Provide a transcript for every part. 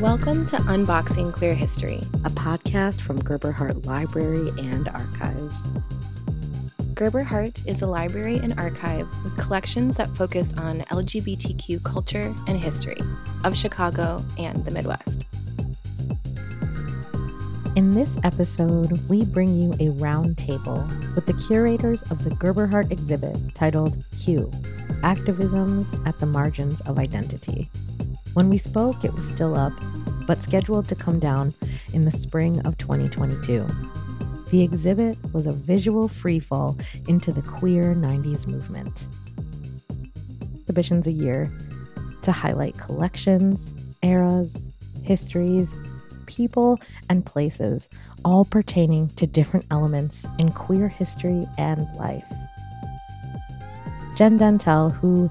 Welcome to Unboxing Queer History, a podcast from Gerber Hart Library and Archives. Gerber Hart is a library and archive with collections that focus on LGBTQ culture and history of Chicago and the Midwest. In this episode, we bring you a roundtable with the curators of the Gerber Hart exhibit titled Q Activisms at the Margins of Identity. When we spoke, it was still up, but scheduled to come down in the spring of 2022. The exhibit was a visual freefall into the queer 90s movement. Exhibitions a year to highlight collections, eras, histories, people, and places, all pertaining to different elements in queer history and life. Jen Dentel, who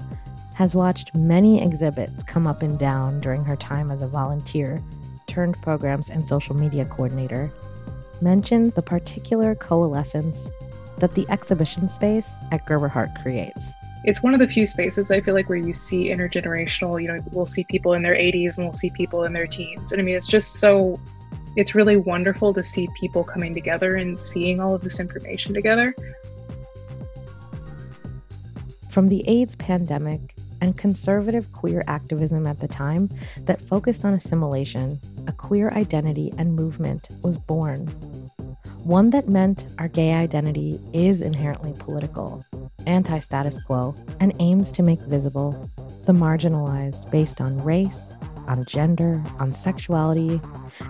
has watched many exhibits come up and down during her time as a volunteer, turned programs and social media coordinator, mentions the particular coalescence that the exhibition space at Gerber Hart creates. It's one of the few spaces I feel like where you see intergenerational, you know, we'll see people in their 80s and we'll see people in their teens. And I mean, it's just so, it's really wonderful to see people coming together and seeing all of this information together. From the AIDS pandemic and conservative queer activism at the time that focused on assimilation, a queer identity and movement was born. One that meant our gay identity is inherently political, anti status quo, and aims to make visible the marginalized based on race, on gender, on sexuality,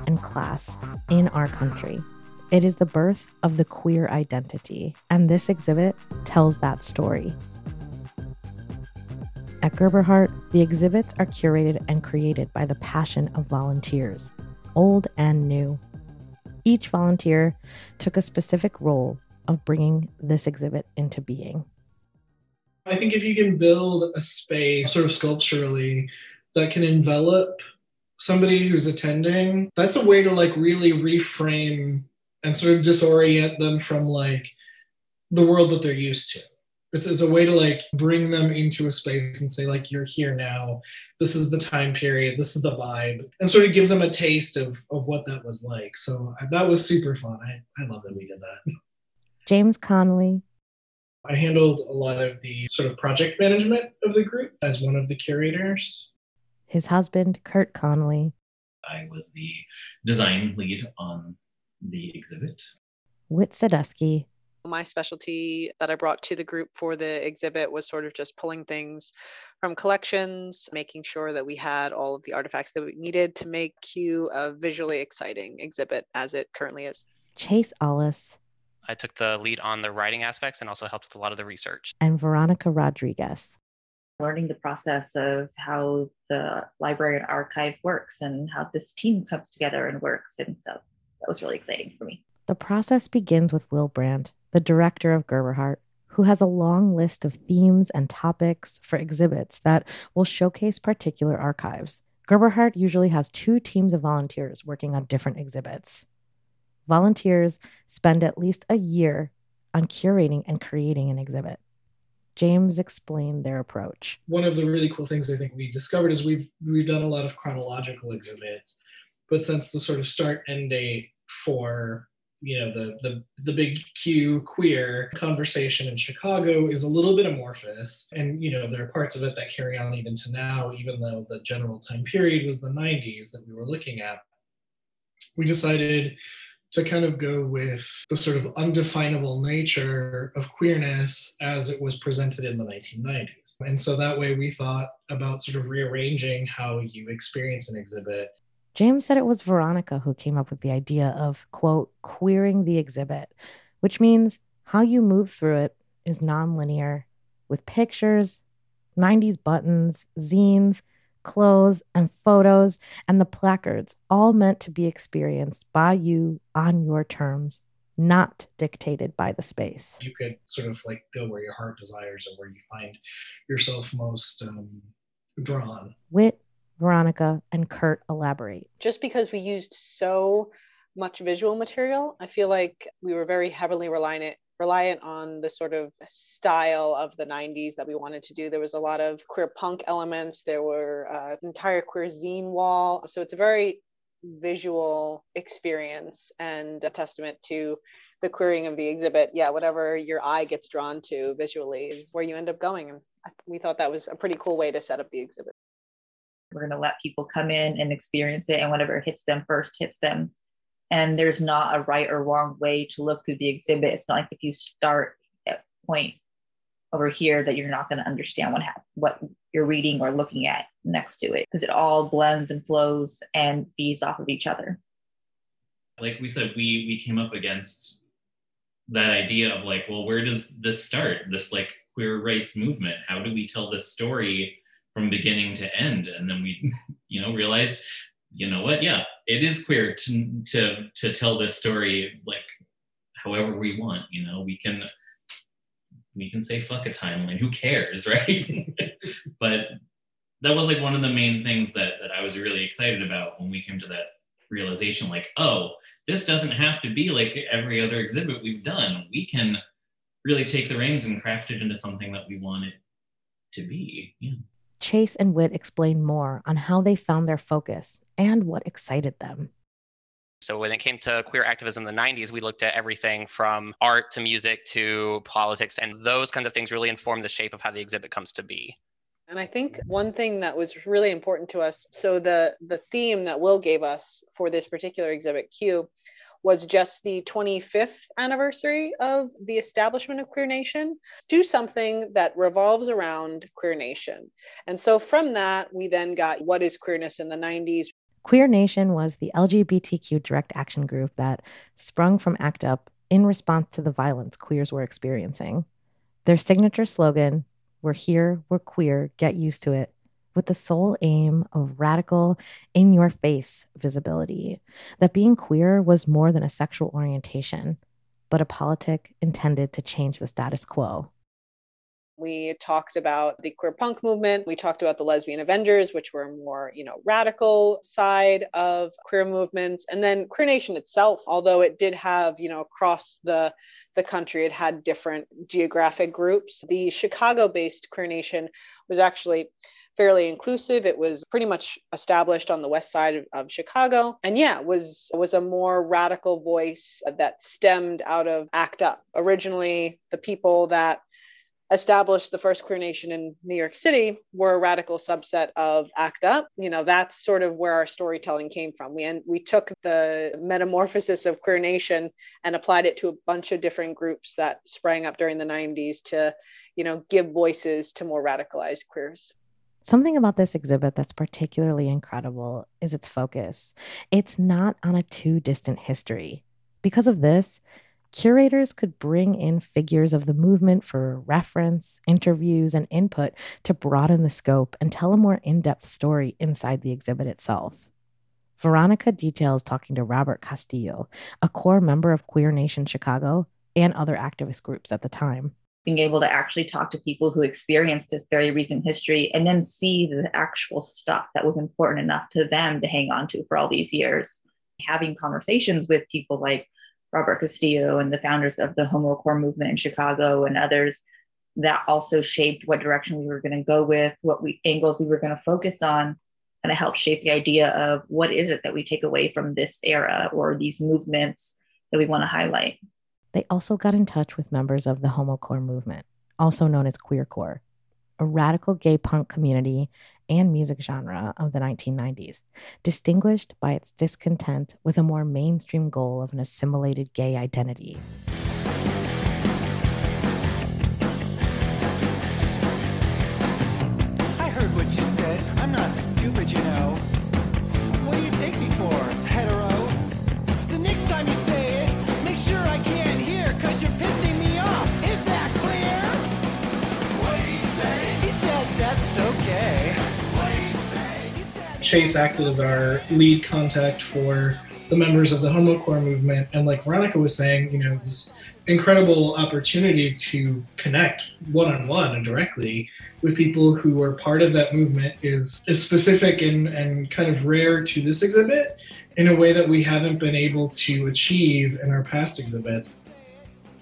and class in our country. It is the birth of the queer identity, and this exhibit tells that story. At Gerber Hart, the exhibits are curated and created by the passion of volunteers, old and new. Each volunteer took a specific role of bringing this exhibit into being. I think if you can build a space, sort of sculpturally, that can envelop somebody who's attending, that's a way to like really reframe and sort of disorient them from like the world that they're used to. It's, it's a way to like bring them into a space and say like you're here now. This is the time period. This is the vibe. And sort of give them a taste of of what that was like. So that was super fun. I i love that we did that. James Conley. I handled a lot of the sort of project management of the group as one of the curators. His husband kurt Conley. I was the design lead on the exhibit. Whit sadusky my specialty that I brought to the group for the exhibit was sort of just pulling things from collections, making sure that we had all of the artifacts that we needed to make Q a visually exciting exhibit as it currently is. Chase Ollis. I took the lead on the writing aspects and also helped with a lot of the research. And Veronica Rodriguez. Learning the process of how the library and archive works and how this team comes together and works. And so that was really exciting for me. The process begins with Will Brandt, the director of Gerber Hart, who has a long list of themes and topics for exhibits that will showcase particular archives. Gerber Hart usually has two teams of volunteers working on different exhibits. Volunteers spend at least a year on curating and creating an exhibit. James explained their approach. One of the really cool things I think we discovered is we've we've done a lot of chronological exhibits, but since the sort of start end date for you know the the the big Q queer conversation in Chicago is a little bit amorphous, and you know there are parts of it that carry on even to now, even though the general time period was the 90s that we were looking at. We decided to kind of go with the sort of undefinable nature of queerness as it was presented in the 1990s. And so that way we thought about sort of rearranging how you experience an exhibit James said it was Veronica who came up with the idea of, quote, queering the exhibit, which means how you move through it is nonlinear with pictures, 90s buttons, zines, clothes, and photos, and the placards, all meant to be experienced by you on your terms, not dictated by the space. You could sort of like go where your heart desires or where you find yourself most um, drawn. Whit Veronica, and Kurt elaborate. Just because we used so much visual material, I feel like we were very heavily reliant reliant on the sort of style of the 90s that we wanted to do. There was a lot of queer punk elements, there were uh, entire queer zine wall. So it's a very visual experience and a testament to the queering of the exhibit. Yeah, whatever your eye gets drawn to visually is where you end up going. And we thought that was a pretty cool way to set up the exhibit. We're going to let people come in and experience it, and whatever hits them first hits them. And there's not a right or wrong way to look through the exhibit. It's not like if you start at point over here that you're not going to understand what what you're reading or looking at next to it because it all blends and flows and feeds off of each other. Like we said, we we came up against that idea of like, well, where does this start? This like queer rights movement. How do we tell this story from beginning to end? And then we, you know, realized, you know what? Yeah, it is queer to to to tell this story like however we want. You know, we can we can say fuck a timeline. Who cares, right? but that was like one of the main things that that I was really excited about when we came to that realization. Like, oh, this doesn't have to be like every other exhibit we've done. We can really take the reins and craft it into something that we want it to be. Yeah. Chase and Whit explain more on how they found their focus and what excited them. So when it came to queer activism in the 90s, we looked at everything from art to music to politics, and those kinds of things really informed the shape of how the exhibit comes to be. And I think one thing that was really important to us, so the the theme that Will gave us for this particular exhibit Q was just the 25th anniversary of the establishment of Queer Nation. Do something that revolves around Queer Nation. And so from that, we then got what is queerness in the 90s. Queer Nation was the LGBTQ direct action group that sprung from ACT UP in response to the violence queers were experiencing. Their signature slogan, We're here, we're queer, get used to it, with the sole aim of radical, in your face visibility. That being queer was more than a sexual orientation, but a politic intended to change the status quo. We talked about the queer punk movement. We talked about the lesbian Avengers, which were more, you know, radical side of queer movements. And then Queer Nation itself, although it did have, you know, across the the country, it had different geographic groups. The Chicago-based Queer Nation was actually fairly inclusive. It was pretty much established on the west side of, of, Chicago. And yeah, was was a more radical voice that stemmed out of ACT UP. Originally, the people that established the first queer nation in New York City were a radical subset of ACT UP. You know, that's sort of where our storytelling came from. We and we took the metamorphosis of queer nation and applied it to a bunch of different groups that sprang up during the 90s to, you know, give voices to more radicalized queers. Something about this exhibit that's particularly incredible is its focus. It's not on a too distant history. Because of this, curators could bring in figures of the movement for reference, interviews, and input to broaden the scope and tell a more in depth story inside the exhibit itself. Veronica details talking to Robert Castillo, a core member of Queer Nation Chicago and other activist groups at the time. Being able to actually talk to people who experienced this very recent history and then see the actual stuff that was important enough to them to hang on to for all these years. Having conversations with people like Robert Castillo and the founders of the homocore movement in Chicago and others that also shaped what direction we were going to go with, what we angles we were going to focus on, and it helped shape the idea of what is it that we take away from this era or these movements that we want to highlight. They also got in touch with members of the homocore movement, also known as queercore, a radical gay punk community and music genre of the 1990s, distinguished by its discontent with a more mainstream goal of an assimilated gay identity. I heard what you said. I'm not stupid, you know. What do you take me for, Chase acted as our lead contact for the members of the homocore movement. And like Veronica was saying, you know, this incredible opportunity to connect one on one and directly with people who are part of that movement is, is specific and, and kind of rare to this exhibit in a way that we haven't been able to achieve in our past exhibits.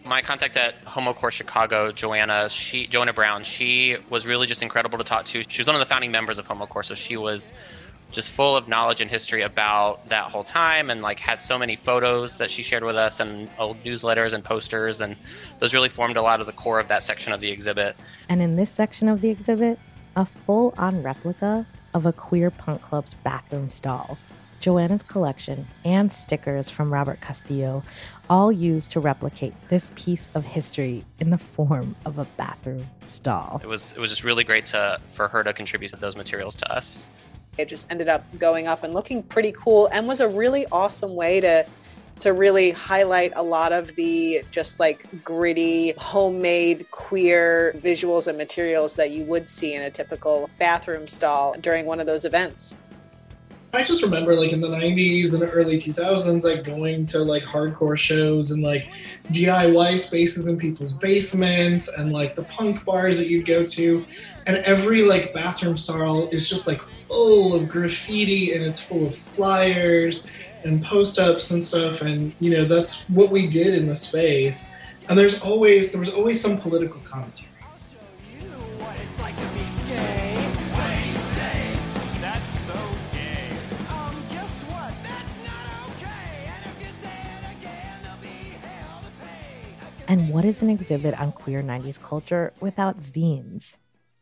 my contact at HomoCore Chicago, Joanna, she Joanna Brown, she was really just incredible to talk to. She was one of the founding members of HomoCore, so she was just full of knowledge and history about that whole time and like had so many photos that she shared with us and old newsletters and posters and those really formed a lot of the core of that section of the exhibit. And in this section of the exhibit, a full on replica of a queer punk club's bathroom stall. Joanna's collection and stickers from Robert Castillo, all used to replicate this piece of history in the form of a bathroom stall. It was it was just really great to for her to contribute those materials to us. It just ended up going up and looking pretty cool and was a really awesome way to to really highlight a lot of the just like gritty, homemade, queer visuals and materials that you would see in a typical bathroom stall during one of those events. I just remember like in the 90s and early 2000s, like going to like hardcore shows and like DIY spaces in people's basements and like the punk bars that you'd go to. And every like bathroom stall is just like full of graffiti and it's full of flyers and post ups and stuff. And you know, that's what we did in the space. And there's always, there was always some political commentary. And what is an exhibit on queer 90s culture without zines?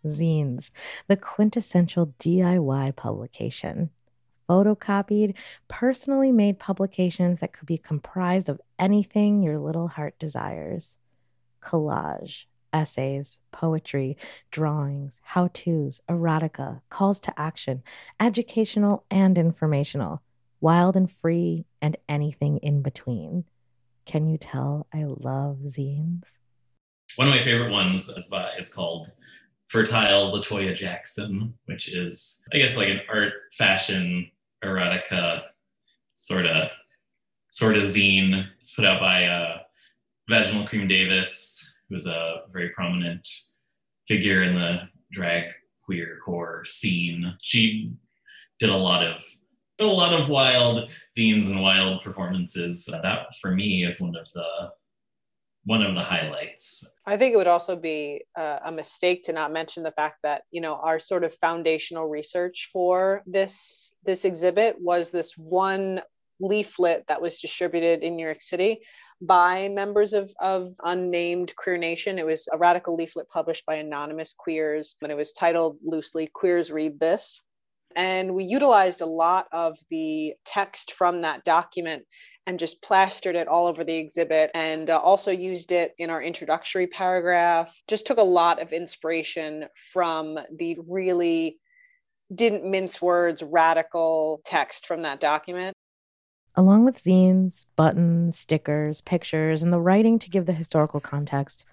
Zines, the quintessential DIY publication. Photocopied, personally made publications that could be comprised of anything your little heart desires collage, essays, poetry, drawings, how to's, erotica, calls to action, educational and informational, wild and free, and anything in between. Can you tell I love zines? One of my favorite ones is, by, is called Fertile La Toyah Jackson, which is, I guess, like an art, fashion, erotica sort of sort of zine. It's put out by uh, Vaginal Creme Davis, who's a very prominent figure in the drag queer core scene. She did a lot of a lot of wild scenes and wild performances. Uh, that for me is one of the one of the highlights. I think it would also be uh, a mistake to not mention the fact that you know our sort of foundational research for this this exhibit was this one leaflet that was distributed in New York City by members of, of unnamed queer nation it was a radical leaflet published by anonymous queers and it was titled loosely queers read this and we utilized a lot of the text from that document and just plastered it all over the exhibit and uh, also used it in our introductory paragraph. Just took a lot of inspiration from the really didn't mince words, radical text from that document. Along with zines, buttons, stickers, pictures, and the writing to give the historical context,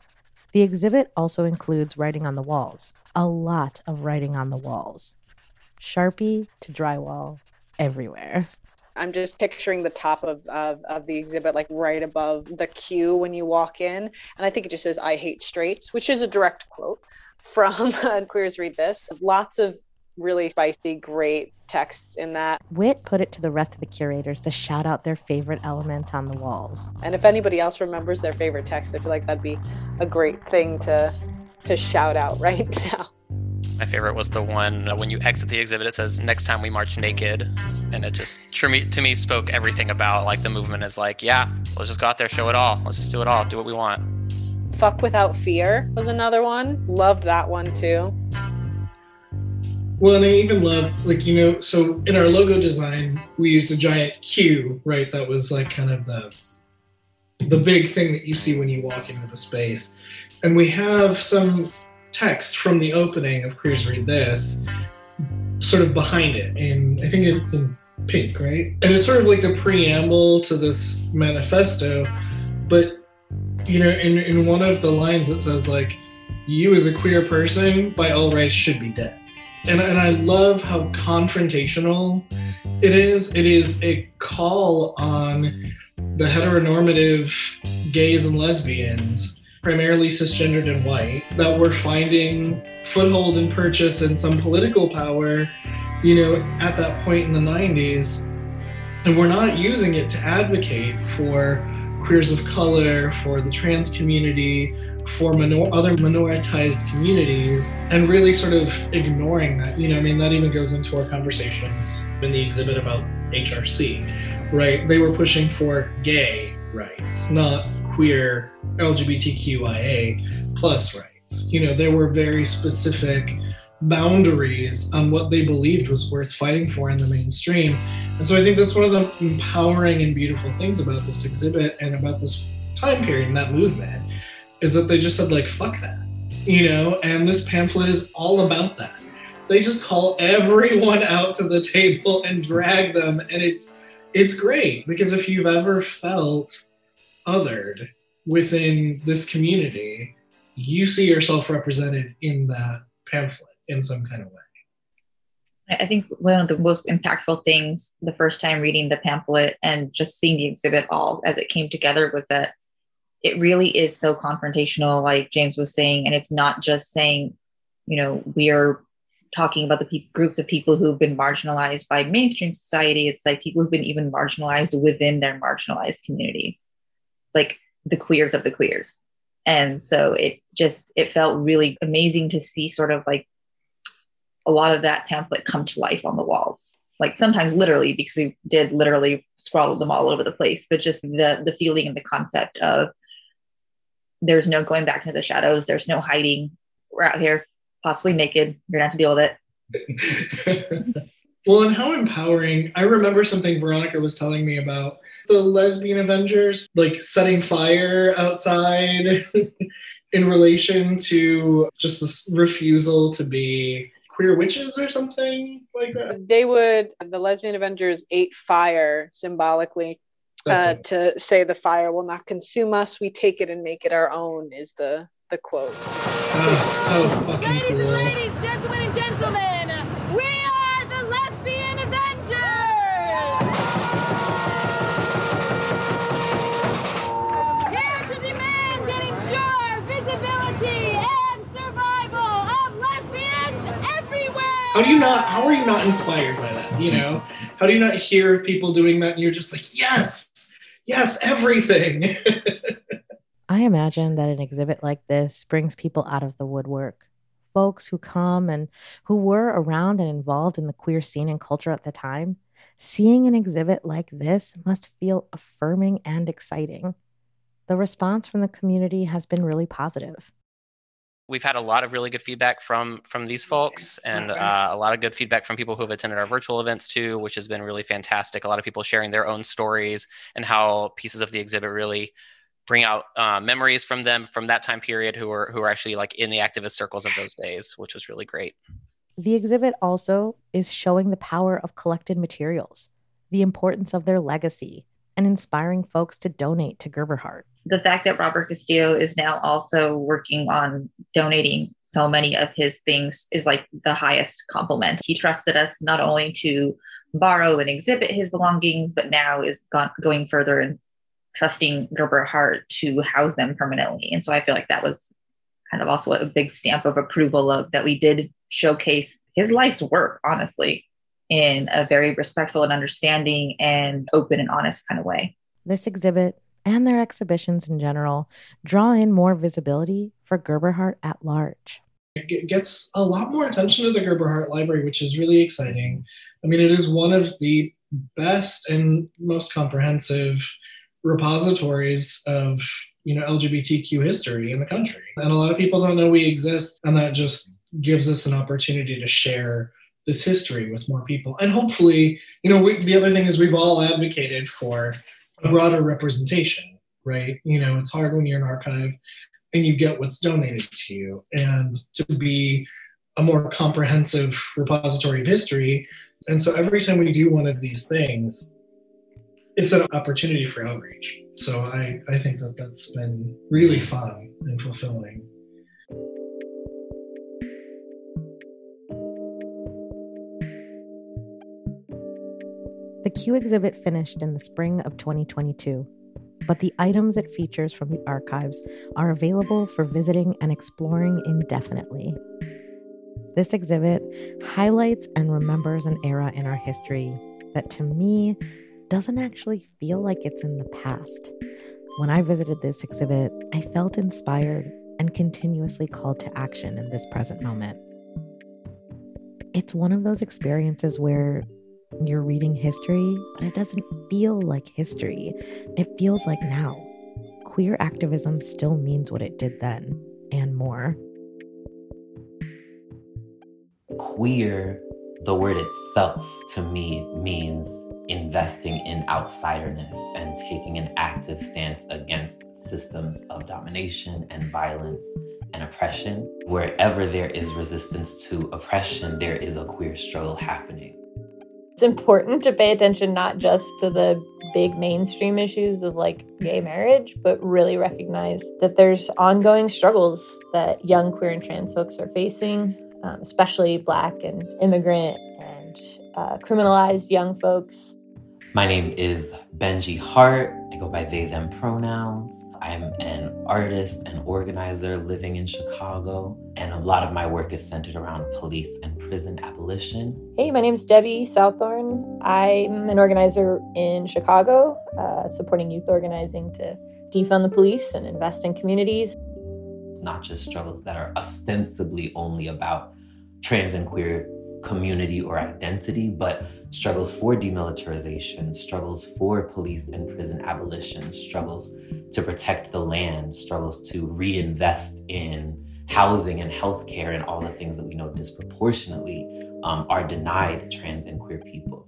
the exhibit also includes writing on the walls. A lot of writing on the walls. Sharpie to drywall everywhere. I'm just picturing the top of, of, of the exhibit, like right above the Q when you walk in. And I think it just says, I hate straights, which is a direct quote from uh, Queers Read This. Lots of really spicy, great texts in that. Whit put it to the rest of the curators to shout out their favorite element on the walls. And if anybody else remembers their favorite text, I feel like that'd be a great thing to to shout out right now. My favorite was the one uh, when you exit the exhibit. It says "Next time we march naked," and it just to me to me spoke everything about like the movement is like, yeah, let's just go out there, show it all. Let's just do it all, do what we want. Fuck without fear was another one. Loved that one too. Well, and I even love like you know, so in our logo design, we used a giant Q, right? That was like kind of the the big thing that you see when you walk into the space. And we have some text from the opening of Queers Read This sort of behind it. And I think it's in pink, right? And it's sort of like the preamble to this manifesto. But, you know, in, in one of the lines it says, like, you as a queer person, by all rights, should be dead. And, and I love how confrontational it is. It is a call on the heteronormative gays and lesbians primarily cisgendered and white, that were finding foothold and purchase and some political power, you know, at that point in the 90s. And we're not using it to advocate for queers of color, for the trans community, for minor- other minoritized communities, and really sort of ignoring that. You know, I mean, that even goes into our conversations in the exhibit about HRC, right? They were pushing for gay rights, not queer LGBTQIA plus rights. You know, there were very specific boundaries on what they believed was worth fighting for in the mainstream. And so I think that's one of the empowering and beautiful things about this exhibit and about this time period and that movement is that they just said like fuck that. You know, and this pamphlet is all about that. They just call everyone out to the table and drag them and it's it's great because if you've ever felt othered within this community, you see yourself represented in that pamphlet in some kind of way. I think one of the most impactful things the first time reading the pamphlet and just seeing the exhibit all as it came together was that it really is so confrontational, like James was saying. And it's not just saying, you know, we are talking about the pe- groups of people who've been marginalized by mainstream society. It's like people who've been even marginalized within their marginalized communities. Like the queers of the queers. And so it just, it felt really amazing to see sort of like a lot of that pamphlet come to life on the walls. Like sometimes literally because we did literally scroll them all over the place but just the the feeling and the concept of there's no going back into the shadows there's no hiding. We're out here possibly naked. You're gonna have to deal with it. Well and how empowering i remember something veronica was telling me about the lesbian avengers like setting fire outside in relation to just this refusal to be queer witches or something like that? They would, the lesbian Avengers ate fire symbolically uh, to say the fire will not consume us. We take it and make it our own, is the, the quote. Oh, so fucking Ladies cool. and ladies, gentlemen and gentlemen, How do you not? How are you not inspired by that? You know, how do you not hear of people doing that and you're just like, yes, yes, everything. I imagine that an exhibit like this brings people out of the woodwork. Folks who come and who were around and involved in the queer scene and culture at the time, seeing an exhibit like this must feel affirming and exciting. The response from the community has been really positive. We've had a lot of really good feedback from from these folks, and uh, a lot of good feedback from people who have attended our virtual events too, which has been really fantastic. A lot of people sharing their own stories and how pieces of the exhibit really bring out uh, memories from them from that time period who are who are actually like in the activist circles of those days, which was really great. The exhibit also is showing the power of collected materials, the importance of their legacy, and inspiring folks to donate to Gerber Hart. The fact that Robert Castillo is now also working on donating so many of his things is like the highest compliment. He trusted us not only to borrow and exhibit his belongings, but now is gone, going further and trusting Gerber Hart to house them permanently. And so I feel like that was kind of also a big stamp of approval of that we did showcase his life's work, honestly, in a very respectful and understanding and open and honest kind of way. This exhibit and their exhibitions in general draw in more visibility for Gerber Hart at large. It gets a lot more attention to the Gerber Hart Library, which is really exciting. I mean, it is one of the best and most comprehensive repositories of you know LGBTQ history in the country, and a lot of people don't know we exist, and that just gives us an opportunity to share this history with more people, and hopefully, you know, we, the other thing is we've all advocated for a broader representation, right? You know, it's hard when you're an archive and you get what's donated to you, and to be a more comprehensive repository of history. And so every time we do one of these things, it's an opportunity for outreach. So I, I think that that's been really fun and fulfilling. Q exhibit finished in the spring of 2022, but the items it features from the archives are available for visiting and exploring indefinitely. This exhibit highlights and remembers an era in our history that to me doesn't actually feel like it's in the past, When I visited this exhibit, I felt inspired and continuously called to action in this present moment. It's one of those experiences where you're reading history, but it doesn't feel like history. It feels like now. Queer activism still means what it did then, and more. Queer, the word itself to me means investing in outsiderness and taking an active stance against systems of domination and violence and oppression. Wherever there is resistance to oppression, there is a queer struggle happening. It's important to pay attention not just to the big mainstream issues of like gay marriage, but really recognize that there's ongoing struggles that young queer and trans folks are facing, um, especially Black and immigrant and uh, criminalized young folks. My name is Benji Hart. I go by they, them pronouns. I'm an artist and organizer living in Chicago, and a lot of my work is centered around police and prison abolition. Hey, my name is Debbie Southorn. I'm an organizer in Chicago, uh, supporting youth organizing to defund the police and invest in communities. It's not just struggles that are ostensibly only about trans and queer community or identity, but struggles for demilitarization, struggles for police and prison abolition, struggles to protect the land, struggles to reinvest in housing and healthcare and all the things that we know disproportionately um, are denied trans and queer people.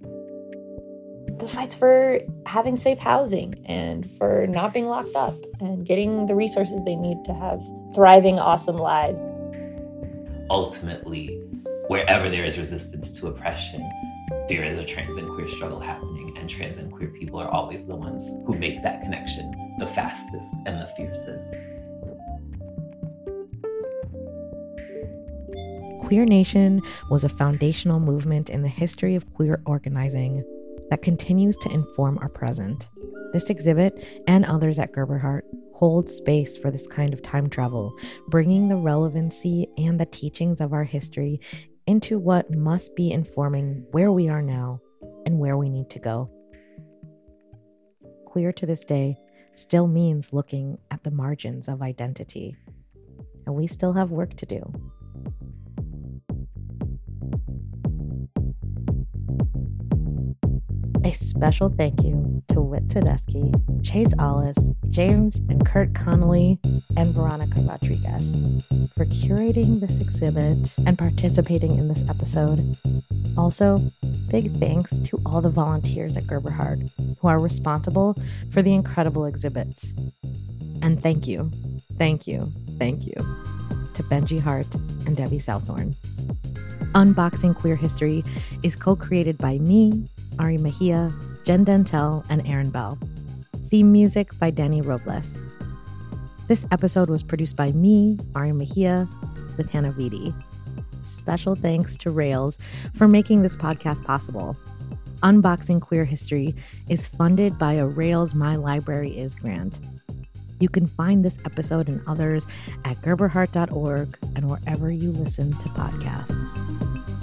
The fights for having safe housing and for not being locked up and getting the resources they need to have thriving, awesome lives. Ultimately, wherever there is resistance to oppression, there is a trans and queer struggle happening, and trans and queer people are always the ones who make that connection the fastest and the fiercest. Queer Nation was a foundational movement in the history of queer organizing that continues to inform our present. This exhibit and others at Gerber Hart hold space for this kind of time travel, bringing the relevancy and the teachings of our history into what must be informing where we are now and where we need to go. Queer to this day still means looking at the margins of identity, and we still have work to do. A special thank you Whit Chase Ollis, James and Kurt Conley, and Veronica Rodriguez for curating this exhibit and participating in this episode. Also, big thanks to all the volunteers at Gerber Hart who are responsible for the incredible exhibits. And thank you, thank you, thank you to Benji Hart and Debbie Southorn. Unboxing Queer History is co created by me, Ari Mejia, Jen Dentel, and Erin Bell. Theme music by Danny Robles. This episode was produced by me, Ari Mejia, with Hannah Viti. Special thanks to Rails for making this podcast possible. Unboxing Queer History is funded by a Rails My Library Is grant. You can find this episode and others at gerberhart.org and wherever you listen to podcasts.